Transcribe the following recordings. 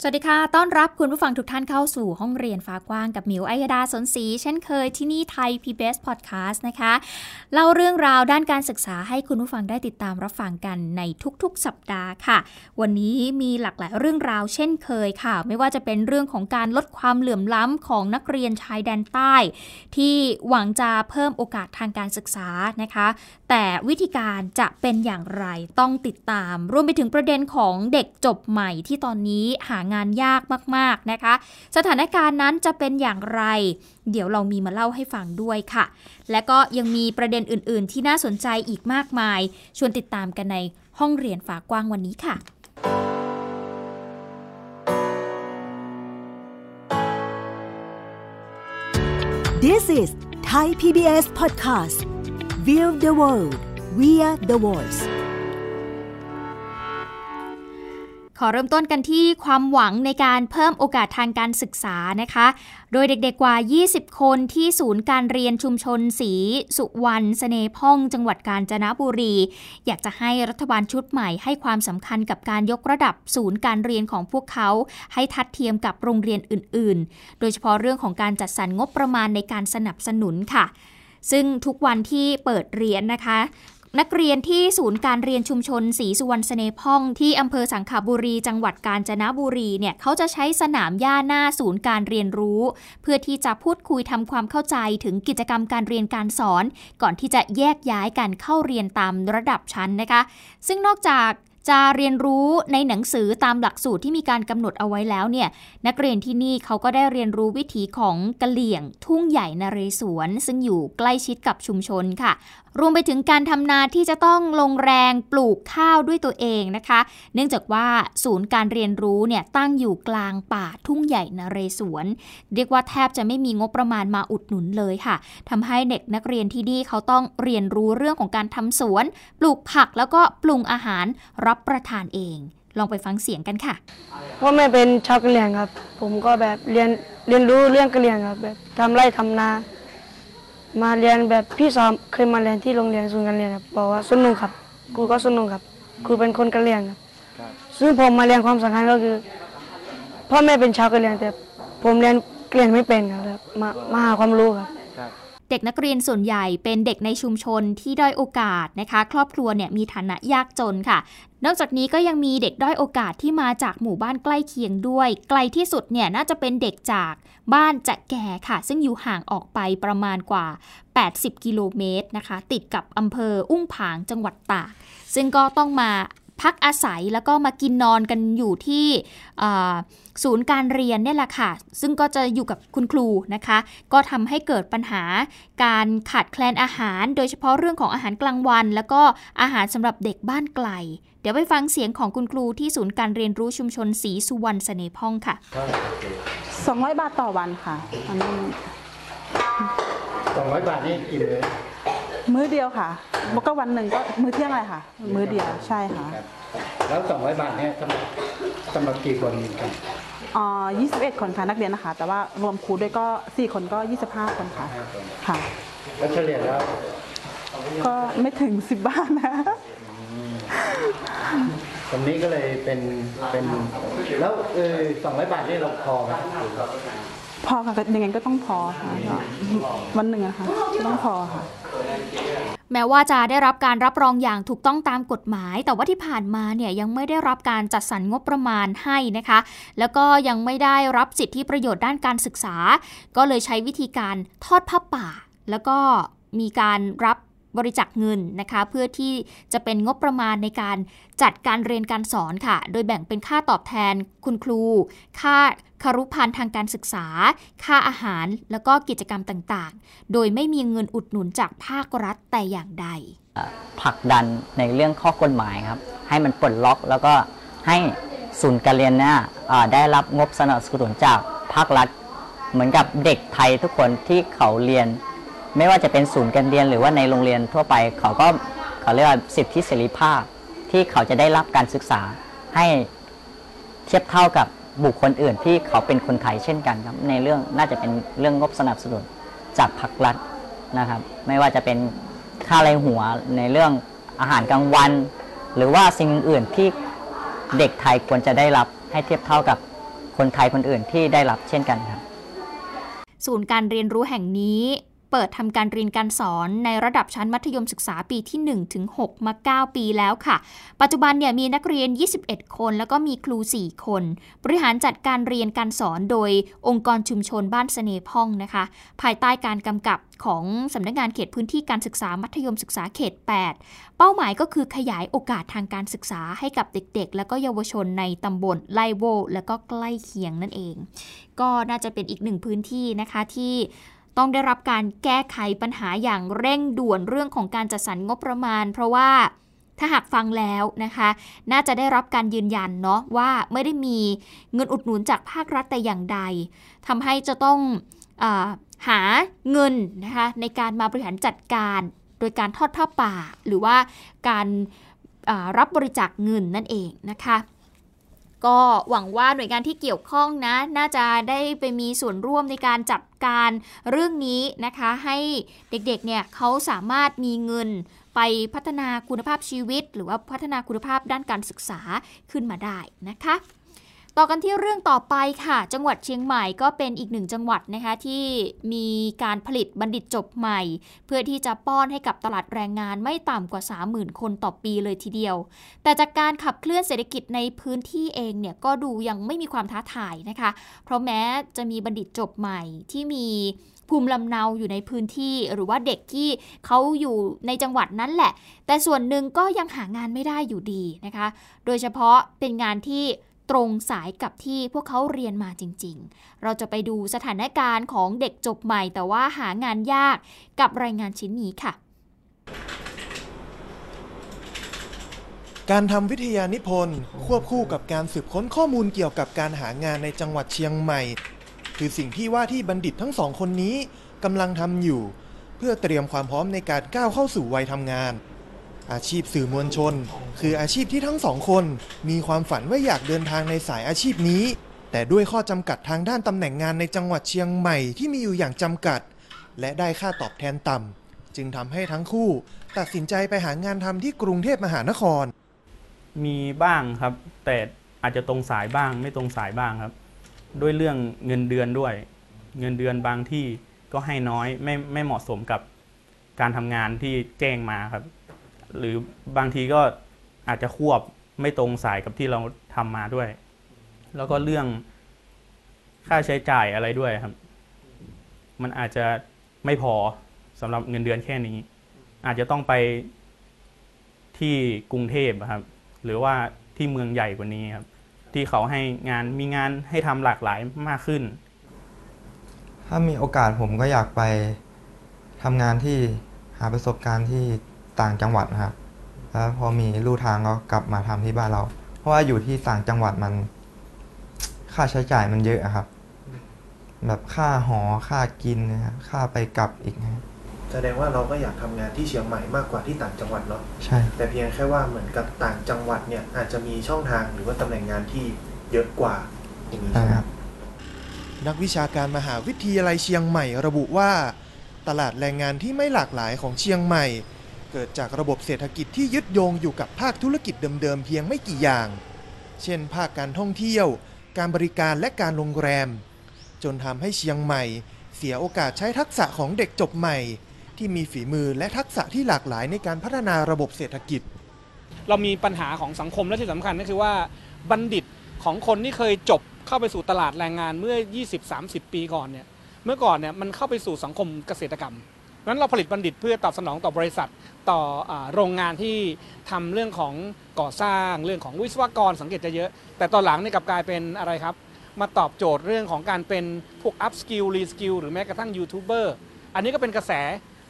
สวัสดีค่ะ ต้อนรับคุณผู้ฟังทุกท่านเข้าสู่ห้องเรียนฟ้ากว้างกับมิวอัยดาสนศรีเช่นเคยที่นี่ไทย PBS Podcast นะคะ เล่าเรื่องราวด้านการศึกษาให้คุณผู้ฟังได้ติดตามรับฟังกันในทุกๆ สัปดาห์ค่ะ วันนี้มีหลากหลายเรื่องราวเช่นเคยค่ะ ไม่ว่าจะเป็นเรื่องของการลดความเหลื่อมล้ำของนักเรียนชายแดนใต้ ที่หวังจะเพิ่มโอกาสทางการศึกษานะคะ แต่วิธีการจะเป็นอย่างไรต้องติดตาม รวมไปถึงประเด็นของเด็กจบใหม่ที่ตอนนี้หางานยากมากๆนะคะ สถานการณ์นั้นจะเป็นอย่างไร เดี๋ยวเรามีมาเล่าให้ฟังด้วยค่ะ และก็ยังมีประเด็นอื่น ๆ ที่น่าสนใจอีกมากมาย ชวนติดตามกันในห้องเรียนฝากว้างวันนี้ค่ะ This is Thai PBS Podcast View the world via the voice ขอเริ่มต้นกันที่ความหวังในการเพิ่มโอกาสทางการศึกษานะคะ โดยเด็กๆกว่า 20 คนที่ศูนย์การเรียนชุมชนสีสุวรรณเสน่พ่องจังหวัดกาญจนบุรี อยากจะให้รัฐบาลชุดใหม่ให้ความสำคัญกับการยกระดับศูนย์การเรียนของพวกเขาให้ทัดเทียมกับโรงเรียนอื่น ๆ โดยเฉพาะเรื่องของการจัดสรรงบประมาณในการสนับสนุนค่ะซึ่งทุกวันที่เปิดเรียนนะคะ นักเรียนที่ศูนย์การเรียนชุมชนศรีสุวรรณเสนพ่องที่อำเภอสังขบุรีจังหวัดกาญจนบุรีเนี่ยเขาจะใช้สนามหญ้าหน้าศูนย์การเรียนรู้ เพื่อที่จะพูดคุยทำความเข้าใจถึงกิจกรรมการเรียนการสอน ก่อนที่จะแยกย้ายกันเข้าเรียนตามระดับชั้นนะคะ ซึ่งนอกจากจะเรียนรู้ในหนังสือตามหลักสูตรที่มีการกำหนดเอาไว้แล้วเนี่ยนักเรียนที่นี่เขาก็ได้เรียนรู้วิถีของกะเหลี่ยงทุ่งใหญ่นเรศวรซึ่งอยู่ใกล้ชิดกับชุมชนค่ะ รวมไปถึงการทำนาที่จะต้องลงแรงปลูกข้าวด้วยตัวเองนะคะ เนื่องจากว่าศูนย์การเรียนรู้เนี่ยตั้งอยู่กลางป่าทุ่งใหญ่นเรศวร เรียกว่าแทบจะไม่มีงบประมาณมาอุดหนุนเลยค่ะทำให้เด็กนักเรียนที่นี่เขาต้องเรียนรู้เรื่องของการทำสวน ปลูกผักแล้วก็ปรุงอาหารรับประทานเอง ลองไปฟังเสียงกันค่ะพ่อแม่เป็นชาวกะเหรี่ยงครับ ผมก็แบบเรียนเรียนรู้เรื่องกะเหรี่ยงครับแบบทำไร่ทำนา มาเรียนแบบพี่สาวเคยมาเรียนที่โรงเรียนศูนย์การเรียนครับบอกว่าสนุกครับครูก็สนุกครับครูเป็นคนกะเหรี่ยงครับซึ่งผมมาเรียนความสำคัญก็คือพ่อแม่เป็นชาวกะเหรี่ยงแต่ผมเรียนกะเหรี่ยงไม่เป็นครับมามาหาความรู้ครับเด็กนักเรียนส่วนใหญ่เป็นเด็กในชุมชนที่ด้อยโอกาสนะคะ ครอบครัวเนี่ยมีฐานะยากจนค่ะ นอกจากนี้ก็ยังมีเด็กด้อยโอกาสที่มาจากหมู่บ้านใกล้เคียงด้วย ไกลที่สุดเนี่ยน่าจะเป็นเด็กจากบ้านจะแก่ค่ะ ซึ่งอยู่ห่างออกไปประมาณกว่า 80 กิโลเมตรนะคะ ติดกับอำเภออุ้งผางจังหวัดตากซึ่งก็ต้องมาพักอาศัยแล้วก็มากินนอนกันอยู่ที่ศูนย์การเรียนเนี่ยแหละค่ะ ซึ่งก็จะอยู่กับคุณครูนะคะ ก็ทำให้เกิดปัญหาการขาดแคลนอาหาร โดยเฉพาะเรื่องของอาหารกลางวัน แล้วก็อาหารสำหรับเด็กบ้านไกล ดี๋ยวไปฟังเสียงของคุณครูที่ศูนย์การเรียนรู้ชุมชนสีสุวรรณเสน่พ่องค่ะ 200 บาทต่อวันค่ะอันนี้สองร้อยบาทนี่กี่มื้อมื้อเดียวค่ะมันก็วันหนึ่งก็มื้อเที่ยงอะไรค่ะ มื้อเดียวใช่ค่ะ แล้วสองร้อยบาทเนี่ยสำหรับสำหรับกี่คนกันอ๋อ21 คนค่ะนักเรียนนะคะ แต่ว่ารวมครูด้วยก็ 4 คนก็ 25 คนค่ะ ค่ะ แล้วเฉลี่ยแล้ว ก็ไม่ถึง 10 บาทนะ ตรงนี้ก็เลยเป็นเป็น แล้วเออสองร้อยบาทนี่เราพอไหมพอค่ะยังไงก็ต้องพอค่ะวันหนึ่งอะค่ะต้องพอค่ะ แม้ว่าจะได้รับการรับรองอย่างถูกต้องตามกฎหมาย แต่ว่าที่ผ่านมาเนี่ยยังไม่ได้รับการจัดสรรงบประมาณให้นะคะ แล้วก็ยังไม่ได้รับสิทธิประโยชน์ด้านการศึกษา ก็เลยใช้วิธีการทอดผ้าป่า แล้วก็มีการรับ บริจาคเงินนะคะ เพื่อที่จะเป็นงบประมาณในการจัดการเรียนการสอนค่ะ โดยแบ่งเป็นค่าตอบแทนคุณครู ค่าคารุพันธ์ทางการศึกษา ค่าอาหาร แล้วก็กิจกรรมต่างๆ โดยไม่มีเงินอุดหนุนจากภาครัฐแต่อย่างใดผลักดันในเรื่องข้อกฎหมายครับ ให้มันปลดล็อกแล้วก็ให้ศูนย์การเรียนเนี่ยได้รับงบสนับสนุนจากภาครัฐ เหมือนกับเด็กไทยทุกคนที่เขาเรียน ไม่ว่าจะเป็นศูนย์การเรียนหรือว่าในโรงเรียนทั่วไป เขาก็เขาเรียกว่าสิทธิเสรีภาพที่เขาจะได้รับการศึกษาให้เทียบเท่ากับบุคคลอื่นที่เขาเป็นคนไทยเช่นกันครับ ในเรื่องน่าจะเป็นเรื่องงบสนับสนุนจากภาครัฐนะครับ ไม่ว่าจะเป็นค่าไรหัวในเรื่องอาหารกลางวัน หรือว่าสิ่งอื่นที่เด็กไทยควรจะได้รับให้เทียบเท่ากับคนไทยคนอื่นที่ได้รับเช่นกันครับ ศูนย์การเรียนรู้แห่งนี้ เปิดทำการเรียนการสอนในระดับชั้นมัธยมศึกษาปีที่ 1 ถึง 6 มา 9 ปีแล้วค่ะ ปัจจุบันเนี่ยมีนักเรียน 21 คน แล้วก็มีครู 4 คน บริหารจัดการเรียนการสอนโดยองค์กรชุมชนบ้านเสน่ห์พ่องนะคะ ภายใต้การกำกับของสำนักงานเขตพื้นที่การศึกษามัธยมศึกษาเขต 8 เป้าหมายก็คือขยายโอกาสทางการศึกษาให้กับเด็กๆ และก็เยาวชนในตำบลไลโวและก็ใกล้เคียงนั่นเอง ก็น่าจะเป็นอีกหนึ่งพื้นที่นะคะที่ ต้องได้รับการแก้ไขปัญหาอย่างเร่งด่วนเรื่องของการจัดสรรงบประมาณ เพราะว่าถ้าหากฟังแล้วนะคะ น่าจะได้รับการยืนยันเนาะว่าไม่ได้มีเงินอุดหนุนจากภาครัฐแต่อย่างใดทำให้จะต้องอหาเงินนะคะในการมาบริหารจัดการโดยการทอดผ้าป่า หรือว่าการรับบริจาคเงินนั่นเองนะคะ ก็หวังว่าหน่วยงานที่เกี่ยวข้องนะ น่าจะได้ไปมีส่วนร่วมในการจัดการเรื่องนี้นะคะ ให้เด็กๆเนี่ยเขาสามารถมีเงินไปพัฒนาคุณภาพชีวิต หรือว่าพัฒนาคุณภาพด้านการศึกษาขึ้นมาได้นะคะ ต่อกันที่เรื่องต่อไปค่ะ จังหวัดเชียงใหม่ก็เป็นอีกหนึ่งจังหวัดนะคะที่มีการผลิตบัณฑิตจบใหม่ เพื่อที่จะป้อนให้กับตลาดแรงงานไม่ต่ำกว่า 30,000 คนต่อปีเลยทีเดียว แต่จากการขับเคลื่อนเศรษฐกิจในพื้นที่เองเนี่ยก็ดูยังไม่มีความท้าทายนะคะ เพราะแม้จะมีบัณฑิตจบใหม่ที่มีภูมิลำเนาอยู่ในพื้นที่หรือว่าเด็กที่เขาอยู่ในจังหวัดนั้นแหละ แต่ส่วนหนึ่งก็ยังหางานไม่ได้อยู่ดีนะคะ โดยเฉพาะเป็นงานที่ ตรงสายกับที่พวกเขาเรียนมาจริง ๆ เราจะไปดูสถานการณ์ของเด็กจบใหม่ แต่ว่าหางานยากกับรายงานชิ้นนี้ค่ะ การทำวิทยานิพนธ์ควบคู่กับการสืบค้นข้อมูลเกี่ยวกับการหางานในจังหวัดเชียงใหม่ คือสิ่งที่ว่าที่บัณฑิตทั้งสองคนนี้กำลังทำอยู่ เพื่อเตรียมความพร้อมในการก้าวเข้าสู่วัยทำงาน อาชีพสื่อมวลชน คืออาชีพที่ทั้งสองคน มีความฝันว่าอยากเดินทางในสายอาชีพนี้ แต่ด้วยข้อจำกัดทางด้านตำแหน่งงานในจังหวัดเชียงใหม่ที่มีอยู่อย่างจำกัด และได้ค่าตอบแทนต่ำจึงทำให้ทั้งคู่ ตัดสินใจไปหางานทำที่กรุงเทพมหานคร มีบ้างครับ แต่อาจจะตรงสายบ้างไม่ตรงสายบ้างครับ ด้วยเรื่องเงินเดือนด้วย เงินเดือนบางที่ก็ให้น้อยไม่ไม่เหมาะสมกับการทำงานที่แจ้งมาครับ หรือบางทีก็อาจจะควบไม่ตรงสายกับที่เราทำมาด้วย แล้วก็เรื่องค่าใช้จ่ายอะไรด้วยครับ มันอาจจะไม่พอสำหรับเงินเดือนแค่นี้ อาจจะต้องไปที่กรุงเทพครับ หรือว่าที่เมืองใหญ่กว่านี้ครับ ที่เขาให้งานมีงานให้ทำหลากหลายมากขึ้น ถ้ามีโอกาสผมก็อยากไปทำงานที่หาประสบการณ์ที่ ต่างจังหวัดนะครับแล้วพอมีลู่ทางก็กลับมาทำที่บ้านเรา เพราะว่าอยู่ที่ต่างจังหวัดมัน ค่าใช้จ่ายมันเยอะอะครับ แบบค่าหอค่ากินนะครับค่าไปกลับอีกนะครับแสดงว่าเราก็อยากทำงานที่เชียงใหม่มากกว่าที่ต่างจังหวัดเนาะใช่ แต่เพียงแค่ว่าเหมือนกับต่างจังหวัดเนี่ยอาจจะมีช่องทางหรือว่าตำแหน่งงานที่เยอะกว่าอย่างนี้ใช่ใช่ไหมครับนักวิชาการมหาวิทยาลัยเชียงใหม่ระบุว่า ตลาดแรงงานที่ไม่หลากหลายของเชียงใหม่ เกิดจากระบบเศรษฐกิจที่ยึดโยงอยู่กับภาคธุรกิจเดิมๆเพียงไม่กี่อย่าง เช่น ภาคการท่องเที่ยว การบริการและการโรงแรม จนทำให้เชียงใหม่ เสียโอกาสใช้ทักษะของเด็กจบใหม่ ที่มีฝีมือและทักษะที่หลากหลายในการพัฒนาระบบเศรษฐกิจ เรามีปัญหาของสังคมและที่สำคัญก็คือว่าบัณฑิตของคนที่เคยจบเข้าไปสู่ตลาดแรงงานเมื่อ 20-30 ปีก่อนเนี่ยเมื่อก่อนเนี่ยมันเข้าไปสู่สังคมเกษตรกรรมนั้นเราผลิตบัณฑิตเพื่อตอบสนองต่อบริษัท ต่ออาโรงงานที่ทำเรื่องของก่อสร้างเรื่องของวิศวกรสังเกตจะเยอะ แต่ตอนหลังเนี่ยกลับกลายเป็นอะไรครับ มาตอบโจทย์เรื่องของการเป็นพวก up skill re skill หรือแม้กระทั่งยูทูบเบอร์อันนี้ก็เป็นกระแส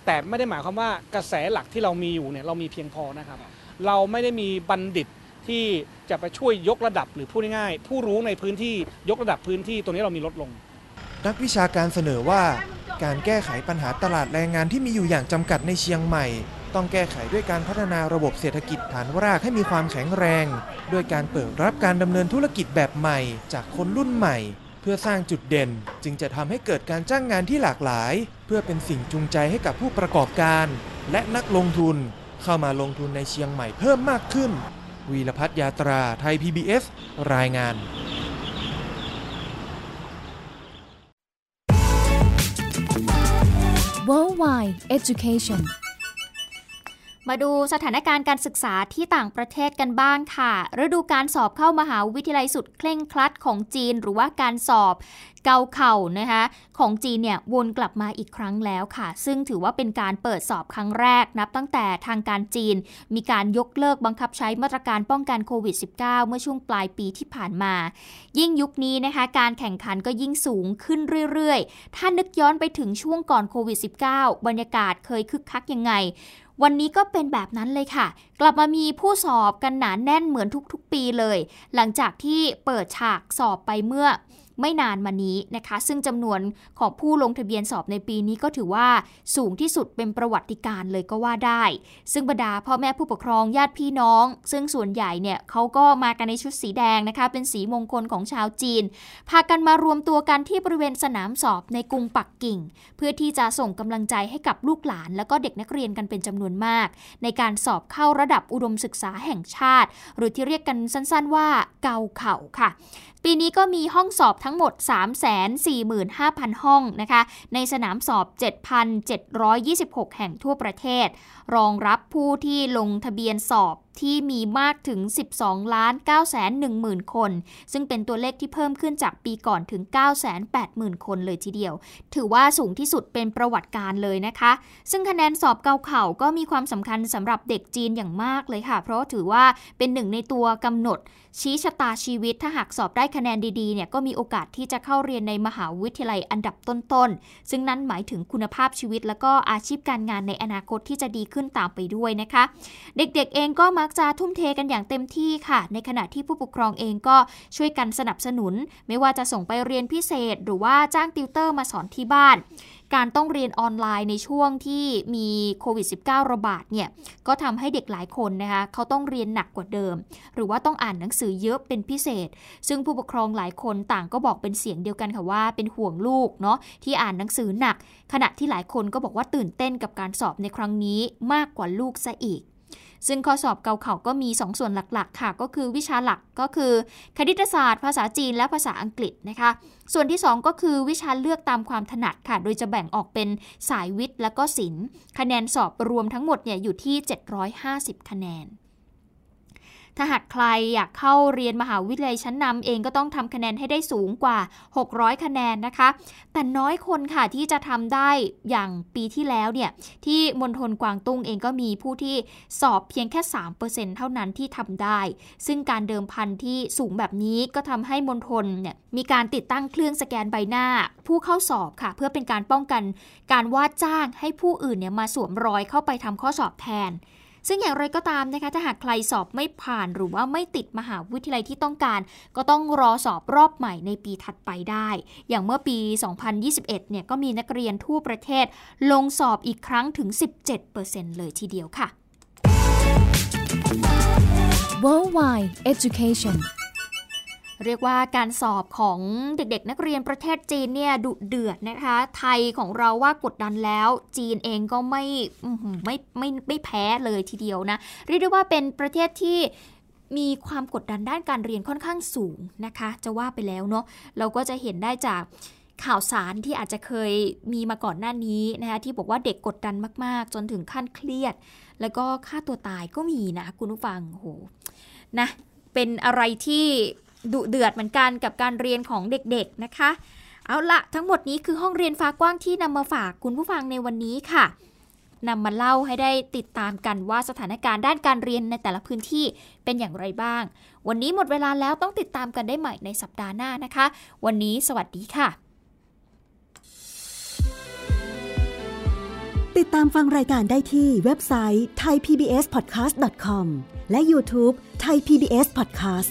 แต่ไม่ได้หมายความว่ากระแสหลักที่เรามีอยู่เนี่ยเรามีเพียงพอนะครับ เราไม่ได้มีบัณฑิตที่จะไปช่วยยกระดับหรือพูดง่ายๆผู้รู้ในพื้นที่ยกระดับพื้นที่ตรงนี้เรามีลดลง นักวิชาการเสนอว่าการแก้ไขปัญหาตลาดแรงงานที่มีอยู่อย่างจำกัดในเชียงใหม่ ต้องแก้ไขด้วยการพัฒนาระบบเศรษฐกิจฐานรากให้มีความแข็งแรง ด้วยการเปิดรับการดำเนินธุรกิจแบบใหม่ จากคนรุ่นใหม่ เพื่อสร้างจุดเด่น จึงจะทำให้เกิดการจ้างงานที่หลากหลาย เพื่อเป็นสิ่งจูงใจให้กับผู้ประกอบการ และนักลงทุน เข้ามาลงทุนในเชียงใหม่เพิ่มมากขึ้น วีรพัฒยาตราไทย PBS รายงาน Worldwide Education มาดูสถานการณ์การศึกษาที่ต่างประเทศกันบ้างค่ะ ฤดูการสอบเข้ามหาวิทยาลัยสุดเคร่งครัดของจีน หรือว่าการสอบเกาเข่านะคะของจีนเนี่ยวนกลับมาอีกครั้งแล้วค่ะ ซึ่งถือว่าเป็นการเปิดสอบครั้งแรกนับตั้งแต่ทางการจีน มีการยกเลิกบังคับใช้มาตรการป้องกันโควิด -19 เมื่อช่วงปลายปีที่ผ่านมา ยิ่งยุคนี้นะคะการแข่งขันก็ยิ่งสูงขึ้นเรื่อยๆ ถ้านึกย้อนไปถึงช่วงก่อนโควิด -19 บรรยากาศเคยคึกคักยังไง วันนี้ก็เป็นแบบนั้นเลยค่ะ กลับมามีผู้สอบกันหนานแน่นเหมือนทุกๆ ปีเลย หลังจากที่เปิดฉากสอบไปเมื่อ ไม่นานมานี้นะคะ ซึ่งจำนวนของผู้ลงทะเบียนสอบในปีนี้ก็ถือว่าสูงที่สุดเป็นประวัติการเลยก็ว่าได้ ซึ่งบรรดาพ่อแม่ผู้ปกครองญาติพี่น้อง ซึ่งส่วนใหญ่เนี่ยเขาก็มากันในชุดสีแดงนะคะ เป็นสีมงคลของชาวจีน พากันมารวมตัวกันที่บริเวณสนามสอบในกรุงปักกิ่ง เพื่อที่จะส่งกำลังใจให้กับลูกหลาน แล้วก็เด็กนักเรียนกันเป็นจำนวนมาก ในการสอบเข้าระดับอุดมศึกษาแห่งชาติ หรือที่เรียกกันสั้นๆว่าเกาเข่าค่ะ ปีนี้ก็มีห้องสอบทั้งหมด 345,000 ห้องนะคะ ในสนามสอบ 7,726 แห่งทั่วประเทศ รองรับผู้ที่ลงทะเบียนสอบ ที่มีมากถึง 12 ล้าน9แสน1หมื่นคน ซึ่งเป็นตัวเลขที่เพิ่มขึ้นจากปีก่อนถึง 9 8 0 0 0 0 คนเลยทีเดียว ถือว่าสูงที่สุดเป็นประวัติการเลยนะคะ ซึ่งคะแนนสอบเกาเข่าก็มีความสำคัญสำหรับเด็กจีนอย่างมากเลยค่ะ เพราะถือว่าเป็นหนึ่งในตัวกำหนด ชี้ชะตาชีวิตถ้าหากสอบได้คะแนนดีๆเนี่ยก็มีโอกาสที่จะเข้าเรียนในมหาวิทยาลัยอันดับต้นๆ ซึ่งนั่นหมายถึงคุณภาพชีวิต และก็อาชีพการงานในอนาคตที่จะดีขึ้นตามไปด้วยนะคะ เด็กๆเองก็มัักจะทุ่มเทกันอย่างเต็มที่ค่ะ ในขณะที่ผู้ปกครองเองก็ช่วยกันสนับสนุน ไม่ว่าจะส่งไปเรียนพิเศษ หรือว่าจ้างติวเตอร์มาสอนที่บ้าน การต้องเรียนออนไลน์ในช่วงที่มีโควิด -19 ระบาดเนี่ยก็ทำให้เด็กหลายคนนะคะเขาต้องเรียนหนักกว่าเดิม หรือว่าต้องอ่านหนังสือเยอะเป็นพิเศษ ซึ่งผู้ปกครองหลายคนต่างก็บอกเป็นเสียงเดียวกันค่ะว่าเป็นห่วงลูกเนาะที่อ่านหนังสือหนัก ขณะที่หลายคนก็บอกว่าตื่นเต้นกับการสอบในครั้งนี้มากกว่าลูกซะอีก ซึ่งข้อสอบเกาเข่าก็มี 2 ส่วนหลักๆ ค่ะ ก็คือวิชาหลักก็คือ คณิตศาสตร์ ภาษาจีนและภาษาอังกฤษนะคะ ส่วนที่ 2 ก็คือวิชาเลือกตามความถนัดค่ะ โดยจะแบ่งออกเป็นสายวิทย์และก็ศิลป์ คะแนนสอบรวมทั้งหมดเนี่ยอยู่ที่ 750 คะแนน ถ้าหากใครอยากเข้าเรียนมหาวิทยาลัยชั้นนำเองก็ต้องทำคะแนนให้ได้สูงกว่า 600 คะแนนนะคะ แต่น้อยคนค่ะที่จะทำได้อย่างปีที่แล้วเนี่ยที่มณฑลกวางตุ้งเองก็มีผู้ที่สอบเพียงแค่ 3%เท่านั้นที่ทำได้ ซึ่งการเดิมพันที่สูงแบบนี้ก็ทำให้มณฑลเนี่ยมีการติดตั้งเครื่องสแกนใบหน้า ผู้เข้าสอบค่ะ เพื่อเป็นการป้องกันการว่าจ้างให้ผู้อื่นเนี่ยมาสวมรอยเข้าไปทำข้อสอบแทน ซึ่งอย่างไรก็ตามนะคะถ้าหากใครสอบไม่ผ่านหรือว่าไม่ติดมหาวิทยาลัยที่ต้องการ ก็ต้องรอสอบรอบใหม่ในปีถัดไปได้ อย่างเมื่อปี 2021 เนี่ยก็มีนักเรียนทั่วประเทศ ลงสอบอีกครั้งถึง 17%เลยทีเดียวค่ะ Worldwide Education เรียกว่าการสอบของเด็กๆ นักเรียนประเทศจีนเนี่ยดุเดือดนะคะ ไทยของเราว่ากดดันแล้ว จีนเองก็ไม่ไม่ไม่ไม่แพ้เลยทีเดียวนะ เรียกได้ว่าเป็นประเทศที่มีความกดดันด้านการเรียนค่อนข้างสูงนะคะ จะว่าไปแล้วเนาะเราก็จะเห็นได้จากข่าวสารที่อาจจะเคยมีมาก่อนหน้านี้นะคะที่บอกว่าเด็กกดดันมาก ๆ จนถึงขั้นเครียด แล้วก็ฆ่าตัวตายก็มีนะคุณผู้ฟังโหนะเป็นอะไรที่ ดุเดือดเหมือนกันกับการเรียนของเด็กๆนะคะ เอาละทั้งหมดนี้คือห้องเรียนฟ้ากว้างที่นำมาฝากคุณผู้ฟังในวันนี้ค่ะนำมาเล่าให้ได้ติดตามกันว่าสถานการณ์ด้านการเรียนในแต่ละพื้นที่เป็นอย่างไรบ้าง วันนี้หมดเวลาแล้วต้องติดตามกันได้ใหม่ในสัปดาห์หน้านะคะ วันนี้สวัสดีค่ะ ติดตามฟังรายการได้ที่เว็บไซต์ thaipbspodcast.com และ YouTube Thai PBS Podcast